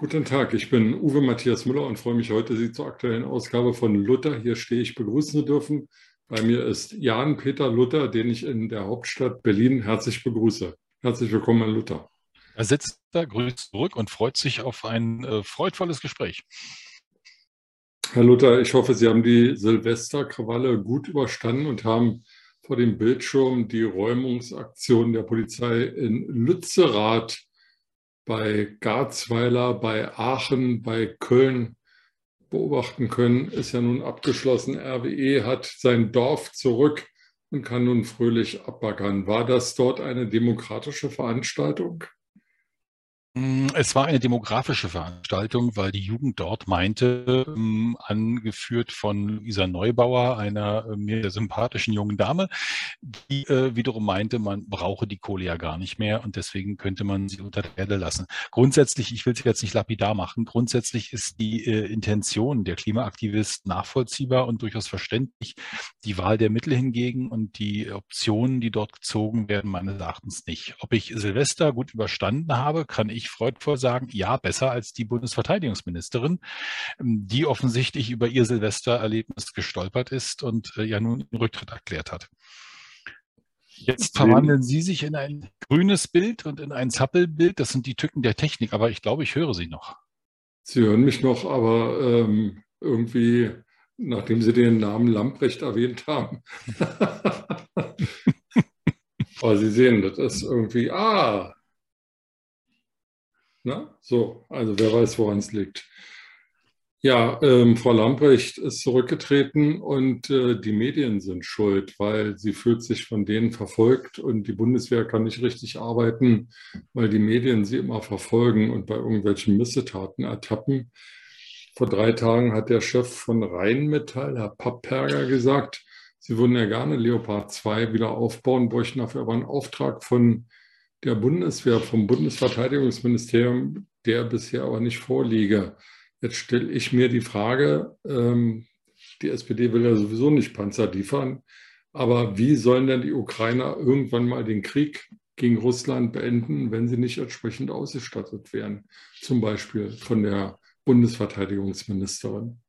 Guten Tag, ich bin Uwe Matthias Müller und freue mich heute, Sie zur aktuellen Ausgabe von Luther hier stehe ich begrüßen zu dürfen. Bei mir ist Jan-Peter Luther, den ich in der Hauptstadt Berlin herzlich begrüße. Herzlich willkommen, Herr Luther. Er sitzt da, grüßt zurück und freut sich auf ein äh, freudvolles Gespräch. Herr Luther, ich hoffe, Sie haben die Silvesterkrawalle gut überstanden und haben vor dem Bildschirm die Räumungsaktion der Polizei in Lützerath bei Garzweiler, bei Aachen, bei Köln beobachten können, ist ja nun abgeschlossen. RWE hat sein Dorf zurück und kann nun fröhlich abbaggern. War das dort eine demokratische Veranstaltung? Mm, es war eine demografische Veranstaltung, weil die Jugend dort meinte, ähm, angeführt von Luisa Neubauer, einer äh, mir sympathischen jungen Dame, die äh, wiederum meinte, man brauche die Kohle ja gar nicht mehr und deswegen könnte man sie unter der Erde lassen. Grundsätzlich, ich will es jetzt nicht lapidar machen, grundsätzlich ist die äh, Intention der Klimaaktivisten nachvollziehbar und durchaus verständlich. Die Wahl der Mittel hingegen und die Optionen, die dort gezogen werden, meines Erachtens nicht. Ob ich Silvester gut überstanden habe, kann ich ich freudvoll sagen, ja, besser als die Bundesverteidigungsministerin, ähm, die offensichtlich über ihr Silvestererlebnis gestolpert ist und äh, ja nun den Rücktritt erklärt hat. Jetzt verwandeln Sie sich in ein grünes Bild und in ein Zappelbild. Das sind die Tücken der Technik, aber ich glaube, ich höre Sie noch. Sie hören mich noch, aber ähm, irgendwie, nachdem Sie den Namen Lamprecht erwähnt haben. aber Sie sehen, das ist irgendwie, ah, na, so, also wer weiß, woran es liegt. Ja, ähm, Frau Lamprecht ist zurückgetreten und äh, die Medien sind schuld, weil sie fühlt sich von denen verfolgt und die Bundeswehr kann nicht richtig arbeiten, weil die Medien sie immer verfolgen und bei irgendwelchen Missetaten ertappen. Vor drei Tagen hat der Chef von Rheinmetall, Herr Pappberger, gesagt, sie würden ja gerne Leopard 2 wieder aufbauen, bräuchten dafür aber einen Auftrag von der Bundeswehr, vom Bundesverteidigungsministerium, der bisher aber nicht vorliege. Jetzt stelle ich mir die Frage, ähm, die SPD will ja sowieso nicht Panzer liefern, aber wie sollen denn die Ukrainer irgendwann mal den Krieg gegen Russland beenden, wenn sie nicht entsprechend ausgestattet wären, zum Beispiel von der Bundesverteidigungsministerin?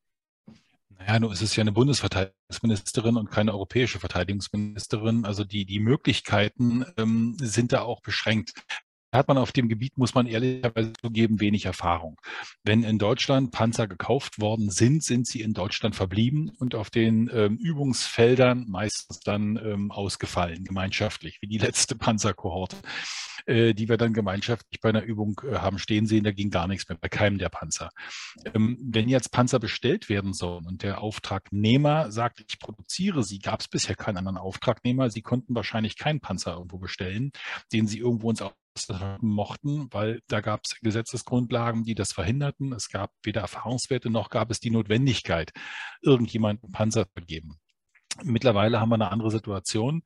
Naja, nur ist es ja eine Bundesverteidigungsministerin und keine europäische Verteidigungsministerin. Also die, die Möglichkeiten ähm, sind da auch beschränkt hat man auf dem Gebiet, muss man ehrlicherweise zugeben, wenig Erfahrung. Wenn in Deutschland Panzer gekauft worden sind, sind sie in Deutschland verblieben und auf den ähm, Übungsfeldern meistens dann ähm, ausgefallen, gemeinschaftlich, wie die letzte Panzerkohorte. Äh, die wir dann gemeinschaftlich bei einer Übung äh, haben stehen sehen. Da ging gar nichts mehr bei keinem der Panzer. Ähm, wenn jetzt Panzer bestellt werden sollen und der Auftragnehmer sagt, ich produziere sie, gab es bisher keinen anderen Auftragnehmer. Sie konnten wahrscheinlich keinen Panzer irgendwo bestellen, den sie irgendwo ins mochten, weil da gab es Gesetzesgrundlagen, die das verhinderten. Es gab weder Erfahrungswerte noch gab es die Notwendigkeit, irgendjemanden Panzer zu geben. Mittlerweile haben wir eine andere Situation.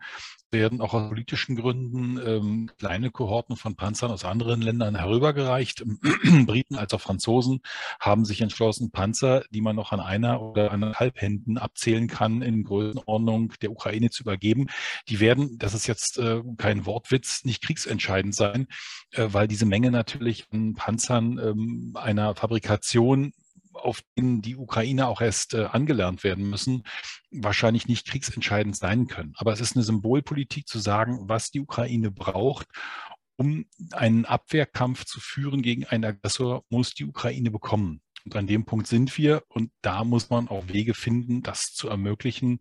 Werden auch aus politischen Gründen ähm, kleine Kohorten von Panzern aus anderen Ländern herübergereicht. Briten als auch Franzosen haben sich entschlossen, Panzer, die man noch an einer oder anderthalb Händen abzählen kann, in Größenordnung der Ukraine zu übergeben. Die werden, das ist jetzt äh, kein Wortwitz, nicht kriegsentscheidend sein, äh, weil diese Menge natürlich an Panzern ähm, einer Fabrikation auf denen die Ukraine auch erst äh, angelernt werden müssen, wahrscheinlich nicht kriegsentscheidend sein können. Aber es ist eine Symbolpolitik zu sagen, was die Ukraine braucht, um einen Abwehrkampf zu führen gegen einen Aggressor, muss die Ukraine bekommen. Und an dem Punkt sind wir. Und da muss man auch Wege finden, das zu ermöglichen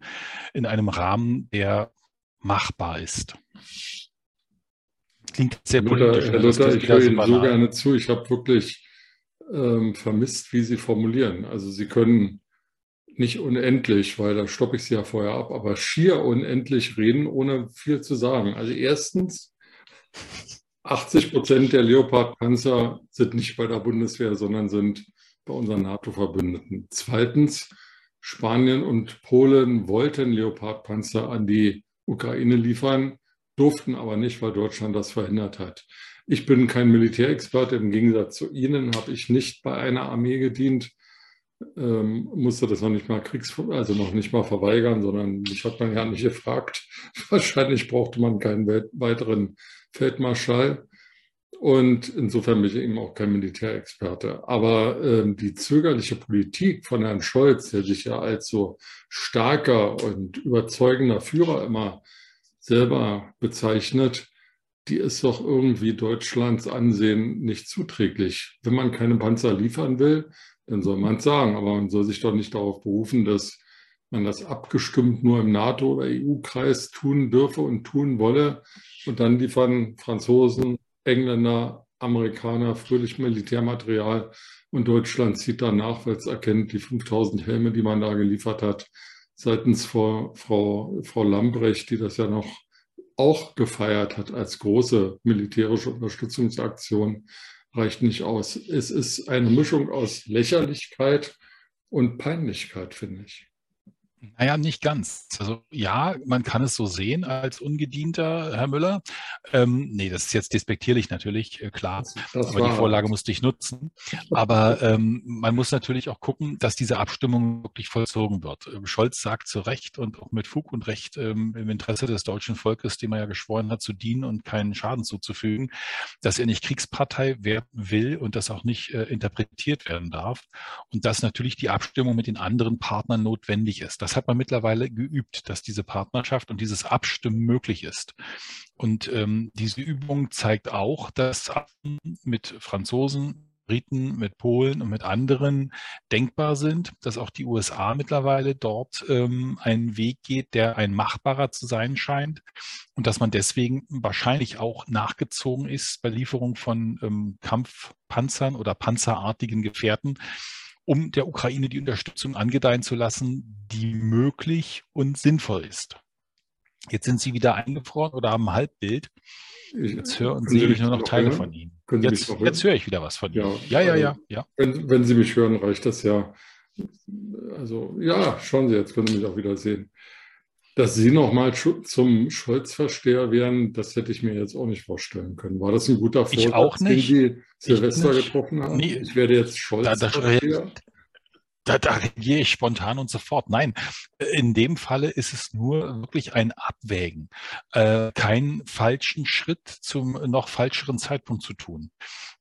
in einem Rahmen, der machbar ist. Klingt sehr politisch. Herr Luther, ich höre Ihnen so gerne zu. Ich habe wirklich ähm, vermisst, wie Sie formulieren. Also Sie können nicht unendlich, weil da stoppe ich Sie ja vorher ab, aber schier unendlich reden, ohne viel zu sagen. Also erstens, 80 Prozent der Leopard-Panzer sind nicht bei der Bundeswehr, sondern sind bei unseren NATO-Verbündeten. Zweitens, Spanien und Polen wollten Leopard-Panzer an die Ukraine liefern, durften aber nicht, weil Deutschland das verhindert hat. Ich bin kein Militärexperte. Im Gegensatz zu Ihnen habe ich nicht bei einer Armee gedient, ähm, musste das noch nicht mal Kriegs, also noch nicht mal verweigern, sondern mich hat man ja nicht gefragt. Wahrscheinlich brauchte man keinen weiteren Feldmarschall. Und insofern bin ich eben auch kein Militärexperte. Aber ähm, die zögerliche Politik von Herrn Scholz, der sich ja als so starker und überzeugender Führer immer selber bezeichnet, die ist doch irgendwie Deutschlands Ansehen nicht zuträglich. Wenn man keine Panzer liefern will, dann soll man es sagen. Aber man soll sich doch nicht darauf berufen, dass man das abgestimmt nur im NATO- oder EU-Kreis tun dürfe und tun wolle. Und dann liefern Franzosen, Engländer, Amerikaner fröhlich Militärmaterial und Deutschland zieht danach, weil es erkennt, die 5000 Helme, die man da geliefert hat, seitens Frau, Frau, Frau Lambrecht, die das ja noch auch gefeiert hat als große militärische Unterstützungsaktion, reicht nicht aus. Es ist eine Mischung aus Lächerlichkeit und Peinlichkeit, finde ich. Naja, nicht ganz. Also ja, man kann es so sehen als Ungedienter, Herr Müller. Ähm, nee, das ist jetzt despektierlich natürlich, äh, klar. Das, das aber die Vorlage musste ich nutzen. Aber ähm, man muss natürlich auch gucken, dass diese Abstimmung wirklich vollzogen wird. Ähm, Scholz sagt zu Recht und auch mit Fug und Recht ähm, im Interesse des deutschen Volkes, dem er ja geschworen hat, zu dienen und keinen Schaden zuzufügen, dass er nicht Kriegspartei werden will und das auch nicht äh, interpretiert werden darf. Und dass natürlich die Abstimmung mit den anderen Partnern notwendig ist. Das hat man mittlerweile geübt, dass diese Partnerschaft und dieses Abstimmen möglich ist. Und ähm, diese Übung zeigt auch, dass mit Franzosen, Briten, mit Polen und mit anderen denkbar sind, dass auch die USA mittlerweile dort ähm, einen Weg geht, der ein machbarer zu sein scheint und dass man deswegen wahrscheinlich auch nachgezogen ist bei Lieferung von ähm, Kampfpanzern oder panzerartigen Gefährten, um der Ukraine die Unterstützung angedeihen zu lassen, die möglich und sinnvoll ist. Jetzt sind Sie wieder eingefroren oder haben ein Halbbild. Jetzt höre und sehe ich nur noch Teile hören? von Ihnen. Jetzt, jetzt höre ich wieder was von Ihnen. Ja, ja, ja. Also, ja, ja. Wenn, wenn, Sie mich hören, reicht das ja. Also ja, schauen Sie, jetzt können Sie mich auch wieder sehen. Dass Sie nochmal zum Scholz-Versteher wären, das hätte ich mir jetzt auch nicht vorstellen können. War das ein guter Vorsatz, den Sie Silvester getroffen haben? Nee, ich werde jetzt Scholz-Versteher. Da, da reagiere ich spontan und sofort. Nein, in dem Falle ist es nur wirklich ein Abwägen, äh, keinen falschen Schritt zum noch falscheren Zeitpunkt zu tun.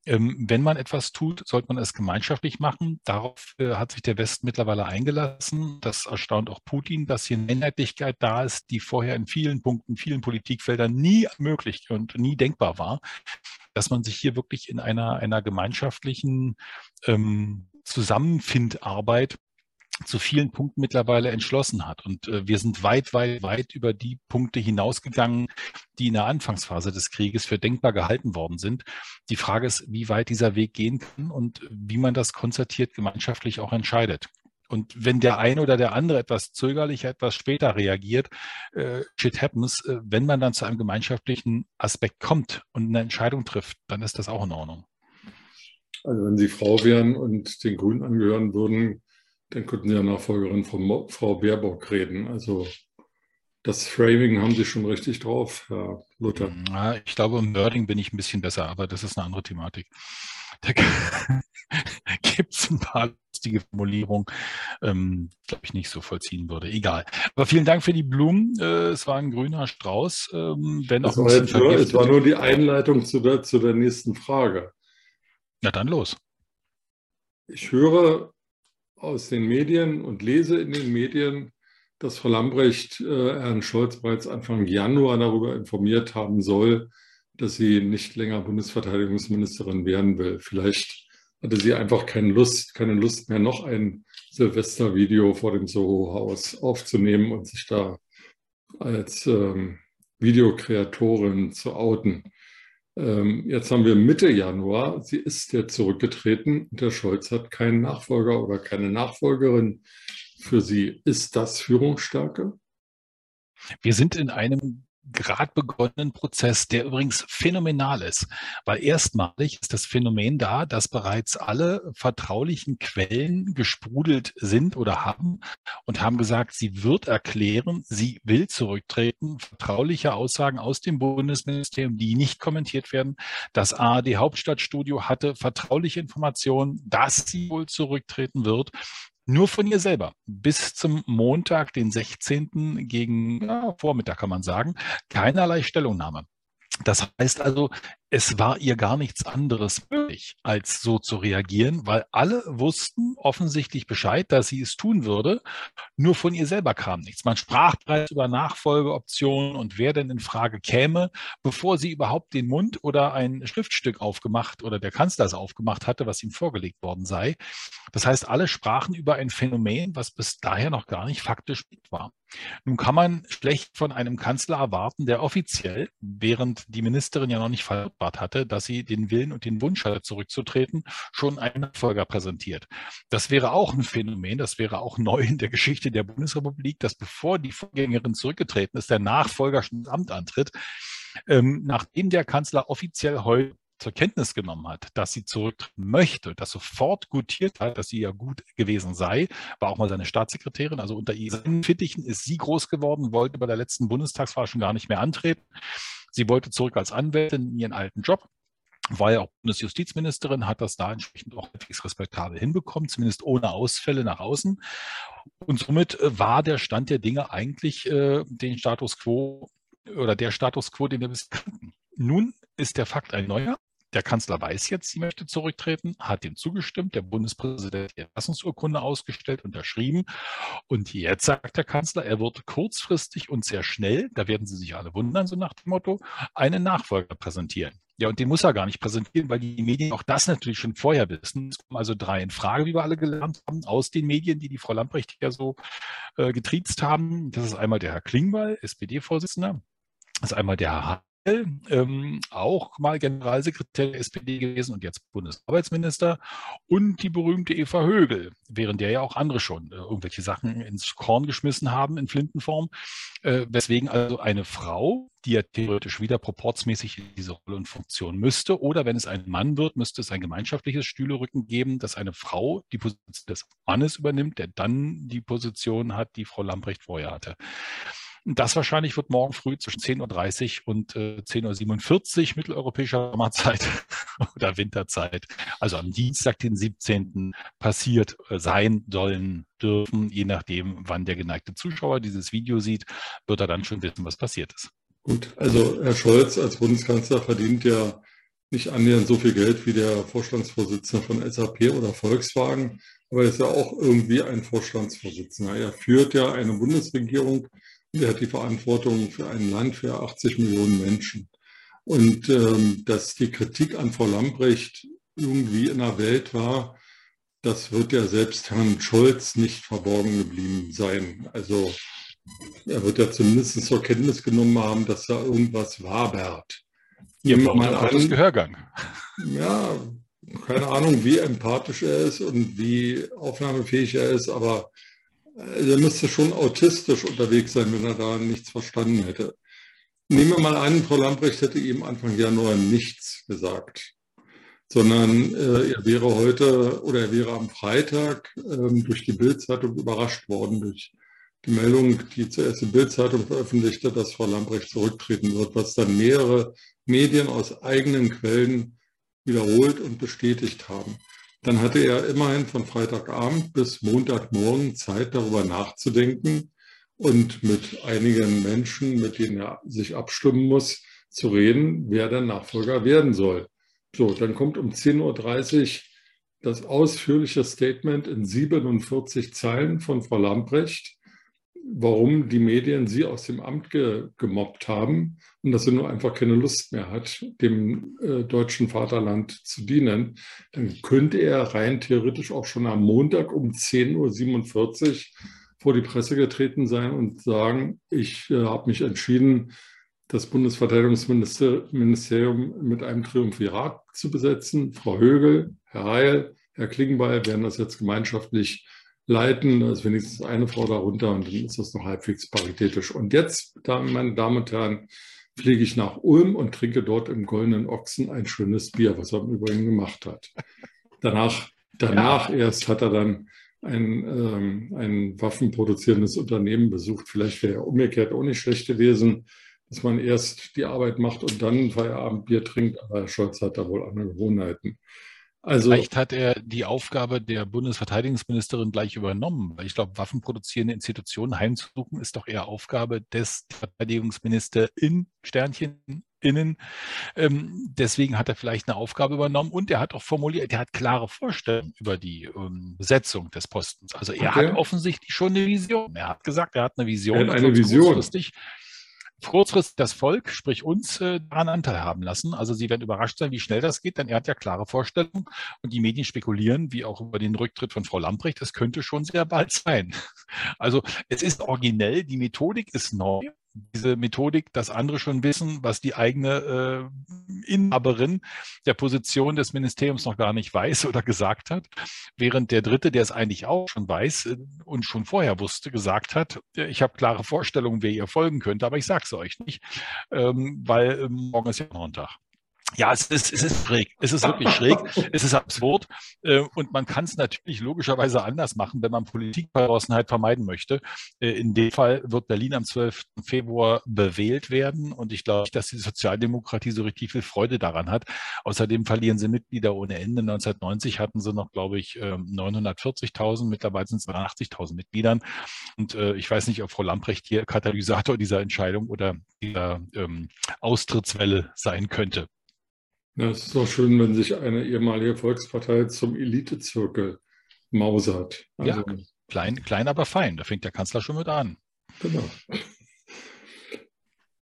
Ähm, wenn man etwas tut, sollte man es gemeinschaftlich machen. Darauf äh, hat sich der Westen mittlerweile eingelassen. Das erstaunt auch Putin, dass hier eine Einheitlichkeit da ist, die vorher in vielen Punkten, vielen Politikfeldern nie möglich und nie denkbar war, dass man sich hier wirklich in einer, einer gemeinschaftlichen ähm, Zusammenfindarbeit zu vielen Punkten mittlerweile entschlossen hat. Und äh, wir sind weit, weit, weit über die Punkte hinausgegangen, die in der Anfangsphase des Krieges für denkbar gehalten worden sind. Die Frage ist, wie weit dieser Weg gehen kann und wie man das konzertiert gemeinschaftlich auch entscheidet. Und wenn der eine oder der andere etwas zögerlich, etwas später reagiert, äh, shit happens, äh, wenn man dann zu einem gemeinschaftlichen Aspekt kommt und eine Entscheidung trifft, dann ist das auch in Ordnung. Also wenn Sie Frau wären und den Grünen angehören würden, dann könnten Sie ja Nachfolgerin von Frau Baerbock reden. Also das Framing haben Sie schon richtig drauf, Herr Luther. Ja, ich glaube, im Wording bin ich ein bisschen besser, aber das ist eine andere Thematik. Da gibt es ein paar lustige Formulierungen, ähm, glaube ich, nicht so vollziehen würde. Egal. Aber vielen Dank für die Blumen. Äh, es war ein grüner Strauß. Ähm, wenn auch es, war nur, es war nur die Einleitung zu der, zu der nächsten Frage. Na dann los. Ich höre aus den Medien und lese in den Medien, dass Frau Lambrecht äh, Herrn Scholz bereits Anfang Januar darüber informiert haben soll, dass sie nicht länger Bundesverteidigungsministerin werden will. Vielleicht hatte sie einfach keine Lust, keine Lust mehr, noch ein Silvestervideo vor dem Soho-Haus aufzunehmen und sich da als ähm, Videokreatorin zu outen. Ähm, jetzt haben wir Mitte Januar. Sie ist jetzt zurückgetreten und der Scholz hat keinen Nachfolger oder keine Nachfolgerin für sie. Ist das Führungsstärke? Wir sind in einem gerade begonnenen Prozess, der übrigens phänomenal ist, weil erstmalig ist das Phänomen da, dass bereits alle vertraulichen Quellen gesprudelt sind oder haben und haben gesagt, sie wird erklären, sie will zurücktreten. Vertrauliche Aussagen aus dem Bundesministerium, die nicht kommentiert werden. Das ARD Hauptstadtstudio hatte vertrauliche Informationen, dass sie wohl zurücktreten wird. Nur von ihr selber. Bis zum Montag, den 16. gegen ja, Vormittag kann man sagen, keinerlei Stellungnahme. Das heißt also, es war ihr gar nichts anderes möglich, als so zu reagieren, weil alle wussten offensichtlich Bescheid, dass sie es tun würde. Nur von ihr selber kam nichts. Man sprach bereits über Nachfolgeoptionen und wer denn in Frage käme, bevor sie überhaupt den Mund oder ein Schriftstück aufgemacht oder der Kanzler es aufgemacht hatte, was ihm vorgelegt worden sei. Das heißt, alle sprachen über ein Phänomen, was bis daher noch gar nicht faktisch war. Nun kann man schlecht von einem Kanzler erwarten, der offiziell, während die Ministerin ja noch nicht verlautbart hatte, dass sie den Willen und den Wunsch hatte, zurückzutreten, schon einen Nachfolger präsentiert. Das wäre auch ein Phänomen, das wäre auch neu in der Geschichte der Bundesrepublik, dass bevor die Vorgängerin zurückgetreten ist, der Nachfolger schon ins Amt antritt. Ähm, nachdem der Kanzler offiziell heute zur Kenntnis genommen hat, dass sie zurücktreten möchte, das sofort gutiert hat, dass sie ja gut gewesen sei, war auch mal seine Staatssekretärin, also unter ihren Fittichen ist sie groß geworden, wollte bei der letzten Bundestagswahl schon gar nicht mehr antreten. Sie wollte zurück als Anwältin in ihren alten Job war ja auch Bundesjustizministerin, hat das da entsprechend auch halbwegs respektabel hinbekommen, zumindest ohne Ausfälle nach außen. Und somit äh, war der Stand der Dinge eigentlich äh, den Status quo oder der Status quo, den wir bis kannten. Nun ist der Fakt ein neuer. Der Kanzler weiß jetzt, sie möchte zurücktreten, hat dem zugestimmt, der Bundespräsident die Erlassungsurkunde ausgestellt, unterschrieben. Und jetzt sagt der Kanzler, er wird kurzfristig und sehr schnell, da werden Sie sich alle wundern, so nach dem Motto, einen Nachfolger präsentieren. Ja, und den muss er gar nicht präsentieren, weil die Medien auch das natürlich schon vorher wissen. Es kommen also drei in Frage, wie wir alle gelernt haben, aus den Medien, die die Frau Lamprecht ja so äh, getriezt haben. Das ist einmal der Herr Klingbeil, SPD-Vorsitzender. Das ist einmal der Herr ähm, auch mal Generalsekretär der SPD gewesen und jetzt Bundesarbeitsminister und die berühmte Eva Högel, während der ja auch andere schon äh, irgendwelche Sachen ins Korn geschmissen haben in Flintenform, äh, weswegen also eine Frau, die ja theoretisch wieder proportsmäßig in diese Rolle und Funktion müsste, oder wenn es ein Mann wird, müsste es ein gemeinschaftliches Stühlerücken geben, dass eine Frau die Position des Mannes übernimmt, der dann die Position hat, die Frau Lamprecht vorher hatte. Das wahrscheinlich wird morgen früh zwischen 10.30 Uhr und äh, 10.47 Uhr mitteleuropäischer Sommerzeit oder Winterzeit, also am Dienstag, den 17. passiert äh, sein sollen dürfen. Je nachdem, wann der geneigte Zuschauer dieses Video sieht, wird er dann schon wissen, was passiert ist. Gut, also Herr Scholz als Bundeskanzler verdient ja nicht annähernd so viel Geld wie der Vorstandsvorsitzende von SAP oder Volkswagen, aber er ist ja auch irgendwie ein Vorstandsvorsitzender. Er führt ja eine Bundesregierung er hat die Verantwortung für ein Land für 80 Millionen Menschen. Und ähm, dass die Kritik an Frau Lambrecht irgendwie in der Welt war, das wird ja selbst Herrn Scholz nicht verborgen geblieben sein. Also er wird ja zumindest zur Kenntnis genommen haben, dass da irgendwas wabert. Ihr mal an, Gehörgang. Ja, keine Ahnung, wie empathisch er ist und wie aufnahmefähig er ist, aber also er müsste schon autistisch unterwegs sein, wenn er da nichts verstanden hätte. Nehmen wir mal an, Frau Lamprecht hätte ihm Anfang Januar nichts gesagt, sondern äh, er wäre heute oder er wäre am Freitag ähm, durch die Bildzeitung überrascht worden, durch die Meldung, die zuerst die Bildzeitung veröffentlichte, dass Frau Lamprecht zurücktreten wird, was dann mehrere Medien aus eigenen Quellen wiederholt und bestätigt haben. Dann hatte er immerhin von Freitagabend bis Montagmorgen Zeit, darüber nachzudenken und mit einigen Menschen, mit denen er sich abstimmen muss, zu reden, wer der Nachfolger werden soll. So, dann kommt um 10.30 Uhr das ausführliche Statement in 47 Zeilen von Frau Lamprecht, warum die Medien sie aus dem Amt ge gemobbt haben und dass sie nur einfach keine Lust mehr hat, dem äh, deutschen Vaterland zu dienen, dann könnte er rein theoretisch auch schon am Montag um 10.47 Uhr vor die Presse getreten sein und sagen, ich äh, habe mich entschieden, das Bundesverteidigungsministerium mit einem Triumvirat zu besetzen. Frau Högel, Herr Heil, Herr Klingbeil werden das jetzt gemeinschaftlich leiten. Da ist wenigstens eine Frau darunter und dann ist das noch halbwegs paritätisch. Und jetzt, meine Damen und Herren, fliege ich nach Ulm und trinke dort im Goldenen Ochsen ein schönes Bier, was er im Übrigen gemacht hat. Danach, danach ja. erst hat er dann ein, ähm, ein waffenproduzierendes Unternehmen besucht. Vielleicht wäre er umgekehrt auch nicht schlecht gewesen, dass man erst die Arbeit macht und dann Feierabendbier trinkt. Aber Herr Scholz hat da wohl andere Gewohnheiten. Also, Vielleicht hat er die Aufgabe der Bundesverteidigungsministerin gleich übernommen. Weil ich glaube, waffenproduzierende Institutionen heimzusuchen ist doch eher Aufgabe des Verteidigungsministers in Sternchen innen. Ähm, deswegen hat er vielleicht eine Aufgabe übernommen und er hat auch formuliert, er hat klare Vorstellungen über die ähm, Besetzung des Postens. Also er okay. hat offensichtlich schon eine Vision. Er hat gesagt, er hat eine Vision. Er hat eine Vision kurzfristig das Volk, sprich uns, äh, daran Anteil haben lassen. Also sie werden überrascht sein, wie schnell das geht, denn er hat ja klare Vorstellungen und die Medien spekulieren, wie auch über den Rücktritt von Frau Lamprecht, das könnte schon sehr bald sein. Also es ist originell, die Methodik ist neu diese Methodik, dass andere schon wissen, was die eigene äh, Inhaberin der Position des Ministeriums noch gar nicht weiß oder gesagt hat, während der Dritte, der es eigentlich auch schon weiß äh, und schon vorher wusste, gesagt hat, ich habe klare Vorstellungen, wer ihr folgen könnte, aber ich sage es euch nicht, ähm, weil ähm, morgen ist ja noch ein Tag. Ja, es ist, es ist schräg. Es ist wirklich schräg. Es ist absurd. Äh, und man kann es natürlich logischerweise anders machen, wenn man Politikverdrossenheit vermeiden möchte. Äh, in dem Fall wird Berlin am 12. Februar bewählt werden. Und ich glaube nicht, dass die Sozialdemokratie so richtig viel Freude daran hat. Außerdem verlieren sie Mitglieder ohne Ende. 1990 hatten sie noch, glaube ich, 940.000. Ähm, Mittlerweile sind es 80.000 Mitgliedern. Und äh, ich weiß nicht, ob Frau Lamprecht hier Katalysator dieser Entscheidung oder dieser ähm, Austrittswelle sein könnte. Ja, es ist doch schön, wenn sich eine ehemalige Volkspartei zum Elitezirkel mausert. Also, ja, klein, klein, aber fein. Da fängt der Kanzler schon mit an. Genau.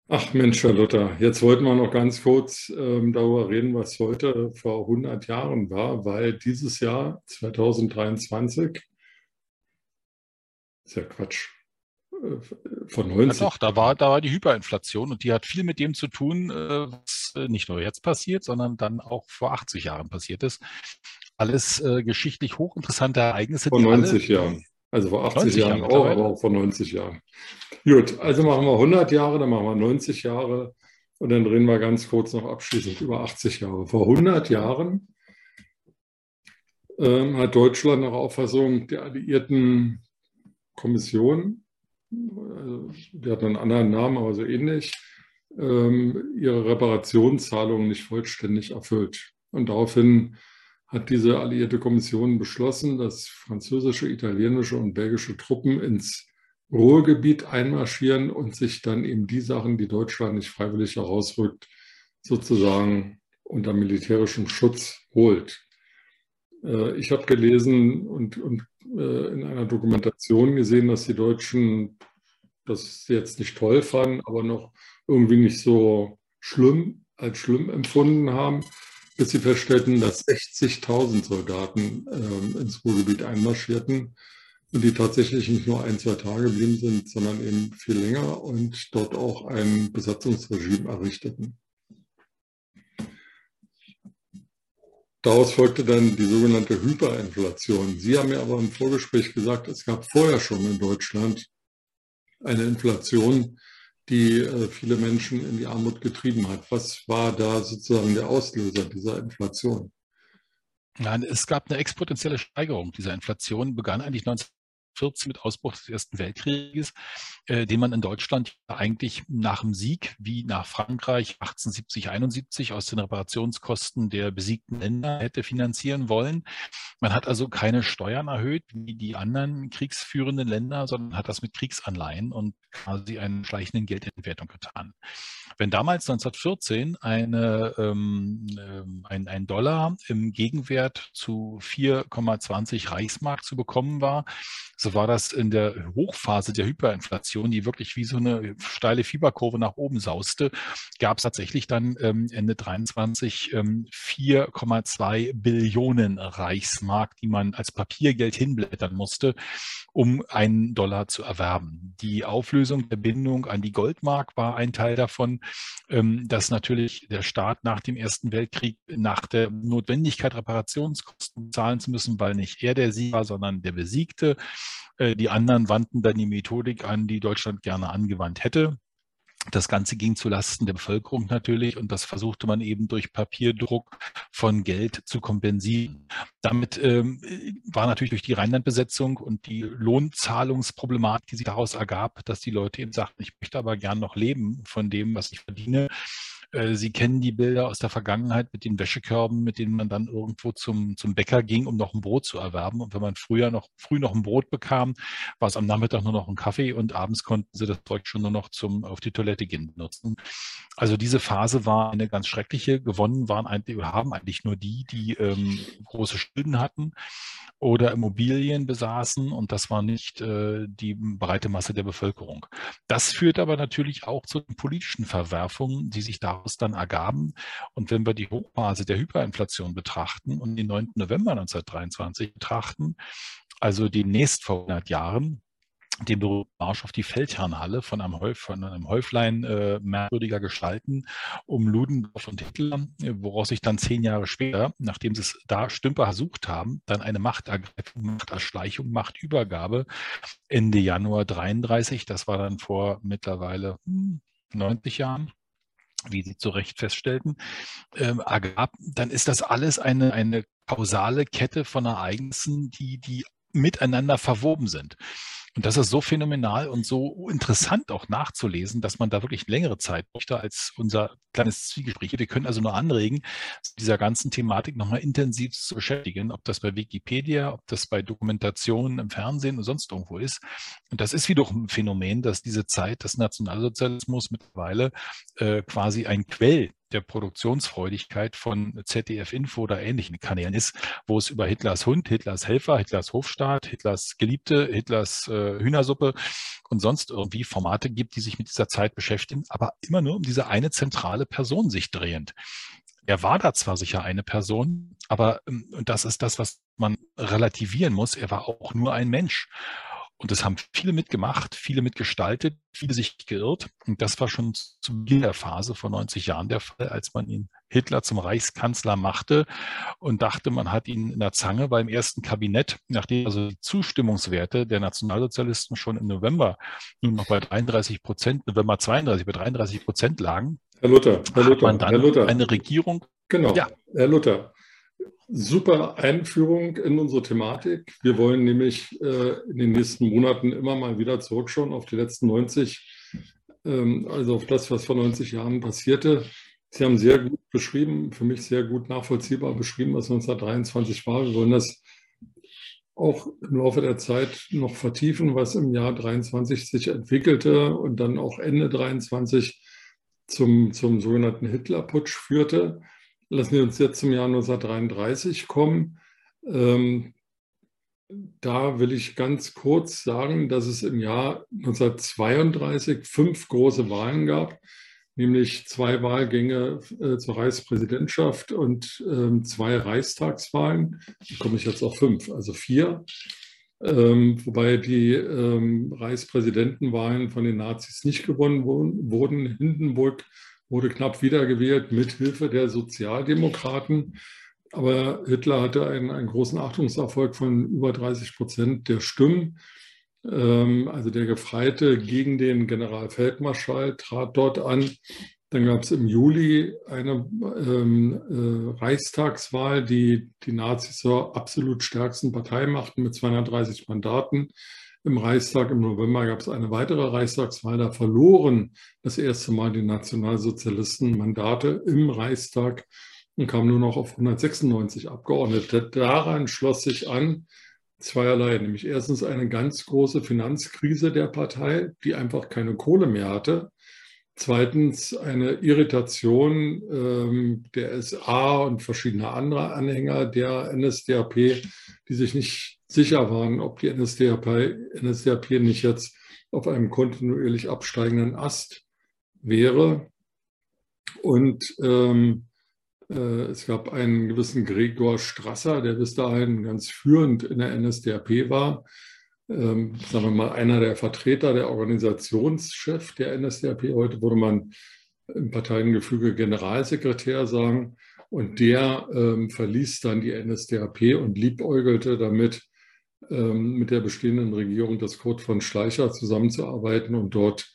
Ach Mensch, Herr Luther, jetzt wollten wir noch ganz kurz ähm, darüber reden, was heute vor 100 Jahren war, weil dieses Jahr 2023 ist ja Quatsch, von 90. Ja, doch, da war, da war die Hyperinflation und die hat viel mit dem zu tun, äh, was äh, nicht nur jetzt passiert, sondern dann auch vor 80 Jahren passiert ist. Alles äh, geschichtlich hochinteressante Ereignisse. Vor 90 alle, Jahren. Also vor 80 Jahren auch, aber auch vor 90 Jahren. Gut, also machen wir 100 Jahre, dann machen wir 90 Jahre und dann reden wir ganz kurz noch abschließend über 80 Jahre. Vor 100 Jahren ähm, hat Deutschland nach Auffassung der Alliierten Kommission also, die hatten einen anderen Namen, aber so ähnlich, ähm, ihre Reparationszahlungen nicht vollständig erfüllt. Und daraufhin hat diese alliierte Kommission beschlossen, dass französische, italienische und belgische Truppen ins Ruhrgebiet einmarschieren und sich dann eben die Sachen, die Deutschland nicht freiwillig herausrückt, sozusagen unter militärischem Schutz holt. Äh, ich habe gelesen und, und äh, in einer Dokumentation gesehen, dass die Deutschen das jetzt nicht toll fanden, aber noch irgendwie nicht so schlimm als schlimm empfunden haben, bis sie feststellten, dass 60.000 Soldaten äh, ins Ruhrgebiet einmarschierten und die tatsächlich nicht nur ein, zwei Tage geblieben sind, sondern eben viel länger und dort auch ein Besatzungsregime errichteten. Daraus folgte dann die sogenannte Hyperinflation. Sie haben mir aber im Vorgespräch gesagt, es gab vorher schon in Deutschland eine Inflation, die äh, viele Menschen in die Armut getrieben hat. Was war da sozusagen der Auslöser dieser Inflation? Nein, es gab eine exponentielle Steigerung dieser Inflation, begann eigentlich 19 1914 mit Ausbruch des Ersten Weltkrieges, äh, den man in Deutschland eigentlich nach dem Sieg wie nach Frankreich 1870, 71 aus den Reparationskosten der besiegten Länder hätte finanzieren wollen. Man hat also keine Steuern erhöht wie die anderen kriegsführenden Länder, sondern hat das mit Kriegsanleihen und quasi einen schleichenden Geldentwertung getan. Wenn damals 1914 eine, ähm, ähm, ein, ein Dollar im Gegenwert zu 4,20 Reichsmark zu bekommen war, so war das in der Hochphase der Hyperinflation, die wirklich wie so eine steile Fieberkurve nach oben sauste, gab es tatsächlich dann ähm, Ende 23 ähm, 4,2 Billionen Reichsmark, die man als Papiergeld hinblättern musste, um einen Dollar zu erwerben. Die Auflösung der Bindung an die Goldmark war ein Teil davon, ähm, dass natürlich der Staat nach dem Ersten Weltkrieg nach der Notwendigkeit, Reparationskosten zahlen zu müssen, weil nicht er der Sieger, sondern der Besiegte, die anderen wandten dann die Methodik an, die Deutschland gerne angewandt hätte. Das Ganze ging zulasten der Bevölkerung natürlich und das versuchte man eben durch Papierdruck von Geld zu kompensieren. Damit ähm, war natürlich durch die Rheinlandbesetzung und die Lohnzahlungsproblematik, die sich daraus ergab, dass die Leute eben sagten, ich möchte aber gern noch leben von dem, was ich verdiene, Äh, Sie kennen die Bilder aus der Vergangenheit mit den Wäschekörben, mit denen man dann irgendwo zum, zum Bäcker ging, um noch ein Brot zu erwerben. Und wenn man früher noch, früh noch ein Brot bekam, war es am Nachmittag nur noch ein Kaffee und abends konnten Sie das Zeug schon nur noch zum auf die Toilette gehen nutzen. Also diese Phase war eine ganz schreckliche. Gewonnen waren eigentlich, haben eigentlich nur die, die ähm, große Schulden hatten oder Immobilien besaßen und das war nicht äh, die breite Masse der Bevölkerung. Das führt aber natürlich auch zu politischen Verwerfungen, die sich daraus dann ergaben. Und wenn wir die Hochphase der Hyperinflation betrachten und den 9. November 1923 betrachten, also demnächst vor 100 Jahren, den Marsch auf die Feldherrnhalle von einem, Häuf, von einem Häuflein äh, merkwürdiger Gestalten um Ludendorff und Hitler, woraus sich dann zehn Jahre später, nachdem sie es da Stümper versucht haben, dann eine Machtergreifung, Machterschleichung, Machtübergabe Ende Januar 33, das war dann vor mittlerweile hm, 90 Jahren, wie Sie zu Recht feststellten, ähm, ergab, dann ist das alles eine, eine kausale Kette von Ereignissen, die, die miteinander verwoben sind. Und das ist so phänomenal und so interessant auch nachzulesen, dass man da wirklich längere Zeit bräuchte als unser kleines Zwiegespräch. Wir können also nur anregen, dieser ganzen Thematik nochmal intensiv zu beschäftigen, ob das bei Wikipedia, ob das bei Dokumentationen im Fernsehen und sonst irgendwo ist. Und das ist wiederum ein Phänomen, dass diese Zeit des Nationalsozialismus mittlerweile äh, quasi ein Quell der Produktionsfreudigkeit von ZDF Info oder ähnlichen Kanälen ist, wo es über Hitlers Hund, Hitlers Helfer, Hitlers Hofstaat, Hitlers Geliebte, Hitlers äh, Hühnersuppe und sonst irgendwie Formate gibt, die sich mit dieser Zeit beschäftigen, aber immer nur um diese eine zentrale Person sich drehend. Er war da zwar sicher eine Person, aber ähm, und das ist das, was man relativieren muss. Er war auch nur ein Mensch. Und das haben viele mitgemacht, viele mitgestaltet, viele sich geirrt. Und das war schon zu Beginn der Phase vor 90 Jahren der Fall, als man ihn Hitler zum Reichskanzler machte und dachte, man hat ihn in der Zange beim ersten Kabinett, nachdem also die Zustimmungswerte der Nationalsozialisten schon im November nur noch bei 33 Prozent, November 32 bei 33 Prozent lagen. Herr Luther, Herr Luther, hat man dann Herr Luther. eine Regierung. Genau, ja. Herr Luther super Einführung in unsere Thematik. Wir wollen nämlich äh, in den nächsten Monaten immer mal wieder zurückschauen auf die letzten 90, ähm, also auf das, was vor 90 Jahren passierte. Sie haben sehr gut beschrieben, für mich sehr gut nachvollziehbar beschrieben, was 1923 war. Wir wollen das auch im Laufe der Zeit noch vertiefen, was im Jahr 23 sich entwickelte und dann auch Ende 23 zum, zum sogenannten Hitlerputsch führte. Lassen wir uns jetzt zum Jahr 1933 kommen. Ähm, da will ich ganz kurz sagen, dass es im Jahr 1932 fünf große Wahlen gab, nämlich zwei Wahlgänge äh, zur Reichspräsidentschaft und ähm, zwei Reichstagswahlen. Da komme ich jetzt auf fünf, also vier. Ähm, wobei die ähm, Reichspräsidentenwahlen von den Nazis nicht gewonnen wurden. Hindenburg wurde knapp wiedergewählt mit Hilfe der Sozialdemokraten. Aber Hitler hatte einen, einen großen Achtungserfolg von über 30 Prozent der Stimmen. Ähm, also der Gefreite gegen den Generalfeldmarschall trat dort an. Dann gab es im Juli eine ähm, äh, Reichstagswahl, die die Nazis zur absolut stärksten Partei machten mit 230 Mandaten im Reichstag. Im November gab es eine weitere Reichstagswahl. Da verloren das erste Mal die Nationalsozialisten Mandate im Reichstag und kamen nur noch auf 196 Abgeordnete. Daran schloss sich an zweierlei, nämlich erstens eine ganz große Finanzkrise der Partei, die einfach keine Kohle mehr hatte. Zweitens eine Irritation ähm, der SA und verschiedener anderer Anhänger der NSDAP, die sich nicht sicher waren, ob die NSDAP, NSDAP nicht jetzt auf einem kontinuierlich absteigenden Ast wäre. Und ähm, äh, es gab einen gewissen Gregor Strasser, der bis dahin ganz führend in der NSDAP war, ähm, sagen wir mal, einer der Vertreter, der Organisationschef der NSDAP. Heute würde man im Parteiengefüge Generalsekretär sagen. Und der ähm, verließ dann die NSDAP und liebäugelte damit, mit der bestehenden Regierung des Kurt von Schleicher zusammenzuarbeiten und dort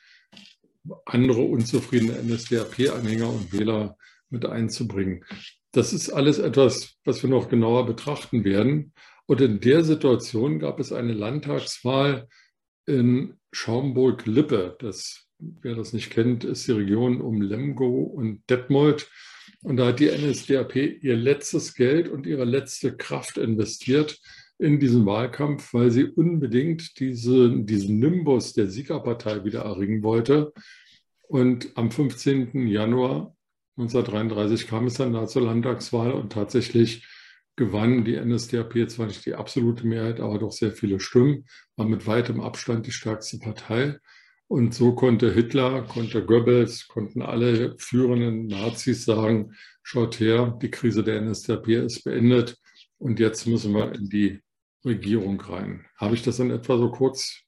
andere unzufriedene NSDAP-Anhänger und Wähler mit einzubringen. Das ist alles etwas, was wir noch genauer betrachten werden. Und in der Situation gab es eine Landtagswahl in Schaumburg-Lippe. Das wer das nicht kennt, ist die Region um Lemgo und Detmold. Und da hat die NSDAP ihr letztes Geld und ihre letzte Kraft investiert in diesen Wahlkampf, weil sie unbedingt diese, diesen Nimbus der Siegerpartei wieder erringen wollte. Und am 15. Januar 1933 kam es dann da zur Landtagswahl und tatsächlich gewann die NSDAP zwar nicht die absolute Mehrheit, aber doch sehr viele Stimmen, war mit weitem Abstand die stärkste Partei. Und so konnte Hitler, konnte Goebbels, konnten alle führenden Nazis sagen, schaut her, die Krise der NSDAP ist beendet und jetzt müssen wir in die Regierung rein. Habe ich das in etwa so kurz,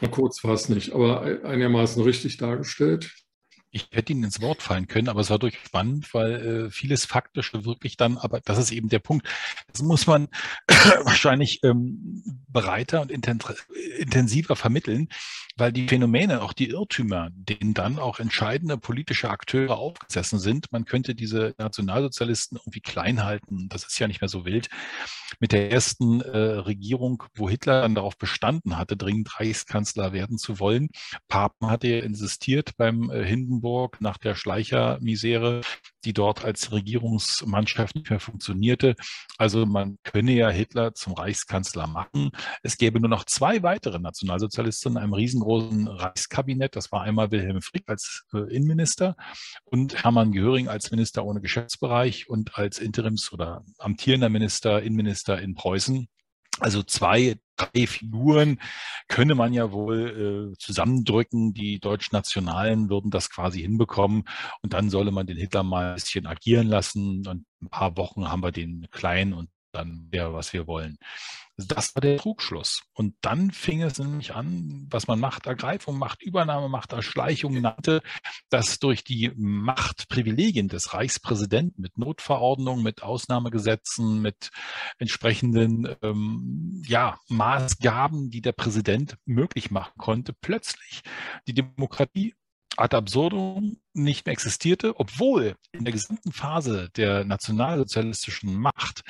na kurz war es nicht, aber einigermaßen richtig dargestellt? Ich hätte Ihnen ins Wort fallen können, aber es war durchaus spannend, weil äh, vieles Faktische wirklich dann, aber das ist eben der Punkt. Das muss man wahrscheinlich ähm, breiter und intensiver vermitteln, weil die Phänomene, auch die Irrtümer, denen dann auch entscheidende politische Akteure aufgesessen sind, man könnte diese Nationalsozialisten irgendwie klein halten, das ist ja nicht mehr so wild. Mit der ersten äh, Regierung, wo Hitler dann darauf bestanden hatte, dringend Reichskanzler werden zu wollen, Papen hatte insistiert beim äh, Hindenburg nach der Schleichermisere, die dort als Regierungsmannschaft nicht mehr funktionierte. Also man könne ja Hitler zum Reichskanzler machen. Es gäbe nur noch zwei weitere Nationalsozialisten in einem riesengroßen Reichskabinett. Das war einmal Wilhelm Frick als äh, Innenminister und Hermann Göring als Minister ohne Geschäftsbereich und als Interims- oder amtierender Minister, Innenminister in Preußen. Also zwei, drei Figuren könne man ja wohl äh, zusammendrücken. Die Deutschnationalen würden das quasi hinbekommen. Und dann solle man den Hitler mal ein bisschen agieren lassen. Und ein paar Wochen haben wir den kleinen und dann wäre, was wir wollen. Das war der Trugschluss. Und dann fing es nämlich an, was man Machtergreifung, Machtübernahme, Machterschleichung nannte, dass durch die Machtprivilegien des Reichspräsidenten mit Notverordnungen, mit Ausnahmegesetzen, mit entsprechenden ähm, ja, Maßgaben, die der Präsident möglich machen konnte, plötzlich die Demokratie ad absurdum nicht mehr existierte, obwohl in der gesamten Phase der nationalsozialistischen Macht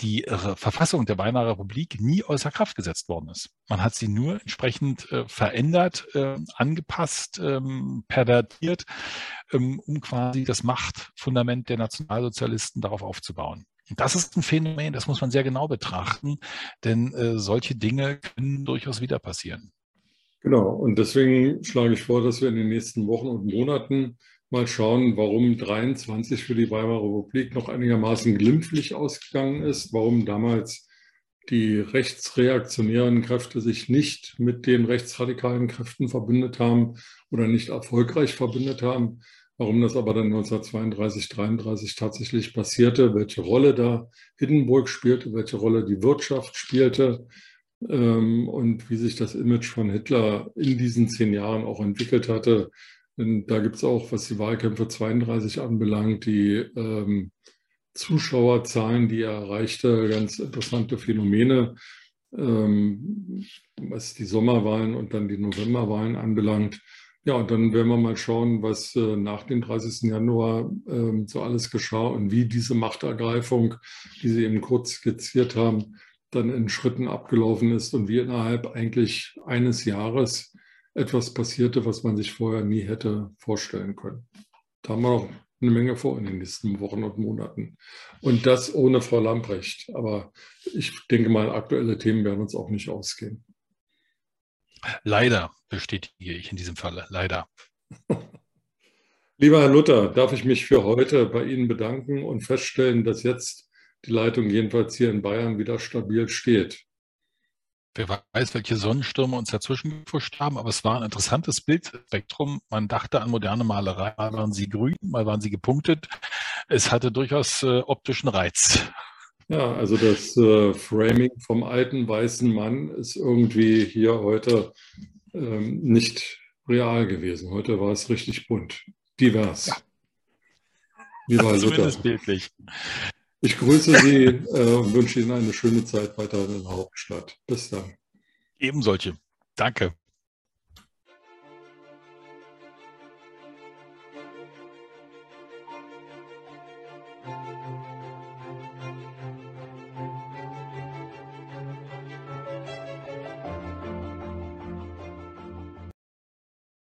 die Verfassung der Weimarer Republik nie außer Kraft gesetzt worden ist. Man hat sie nur entsprechend äh, verändert, äh, angepasst, ähm, pervertiert, ähm, um quasi das Machtfundament der Nationalsozialisten darauf aufzubauen. Und das ist ein Phänomen, das muss man sehr genau betrachten, denn äh, solche Dinge können durchaus wieder passieren. Genau, und deswegen schlage ich vor, dass wir in den nächsten Wochen und Monaten mal schauen, warum 23 für die Weimarer Republik noch einigermaßen glimpflich ausgegangen ist, warum damals die rechtsreaktionären Kräfte sich nicht mit den rechtsradikalen Kräften verbündet haben oder nicht erfolgreich verbündet haben, warum das aber dann 1932, 33 tatsächlich passierte, welche Rolle da Hindenburg spielte, welche Rolle die Wirtschaft spielte, und wie sich das Image von Hitler in diesen zehn Jahren auch entwickelt hatte. Und da gibt es auch, was die Wahlkämpfe 32 anbelangt, die ähm, Zuschauerzahlen, die er erreichte, ganz interessante Phänomene, ähm, was die Sommerwahlen und dann die Novemberwahlen anbelangt. Ja, und dann werden wir mal schauen, was äh, nach dem 30. Januar äh, so alles geschah und wie diese Machtergreifung, die Sie eben kurz skizziert haben, dann in Schritten abgelaufen ist und wie innerhalb eigentlich eines Jahres etwas passierte, was man sich vorher nie hätte vorstellen können. Da haben wir noch eine Menge vor in den nächsten Wochen und Monaten. Und das ohne Frau Lamprecht. Aber ich denke mal, aktuelle Themen werden uns auch nicht ausgehen. Leider bestätige ich in diesem Falle. Leider. Lieber Herr Luther, darf ich mich für heute bei Ihnen bedanken und feststellen, dass jetzt die Leitung jedenfalls hier in Bayern wieder stabil steht. Wer weiß, welche Sonnenstürme uns dazwischen gefuscht haben, aber es war ein interessantes Bildspektrum. Man dachte an moderne Malerei, mal waren sie grün, mal waren sie gepunktet. Es hatte durchaus äh, optischen Reiz. Ja, also das äh, Framing vom alten weißen Mann ist irgendwie hier heute ähm, nicht real gewesen. Heute war es richtig bunt, divers. Ja. Lieber Luther. bildlich. Ich grüße Sie äh, und wünsche Ihnen eine schöne Zeit weiter in der Hauptstadt. Bis dann. Eben solche. Danke.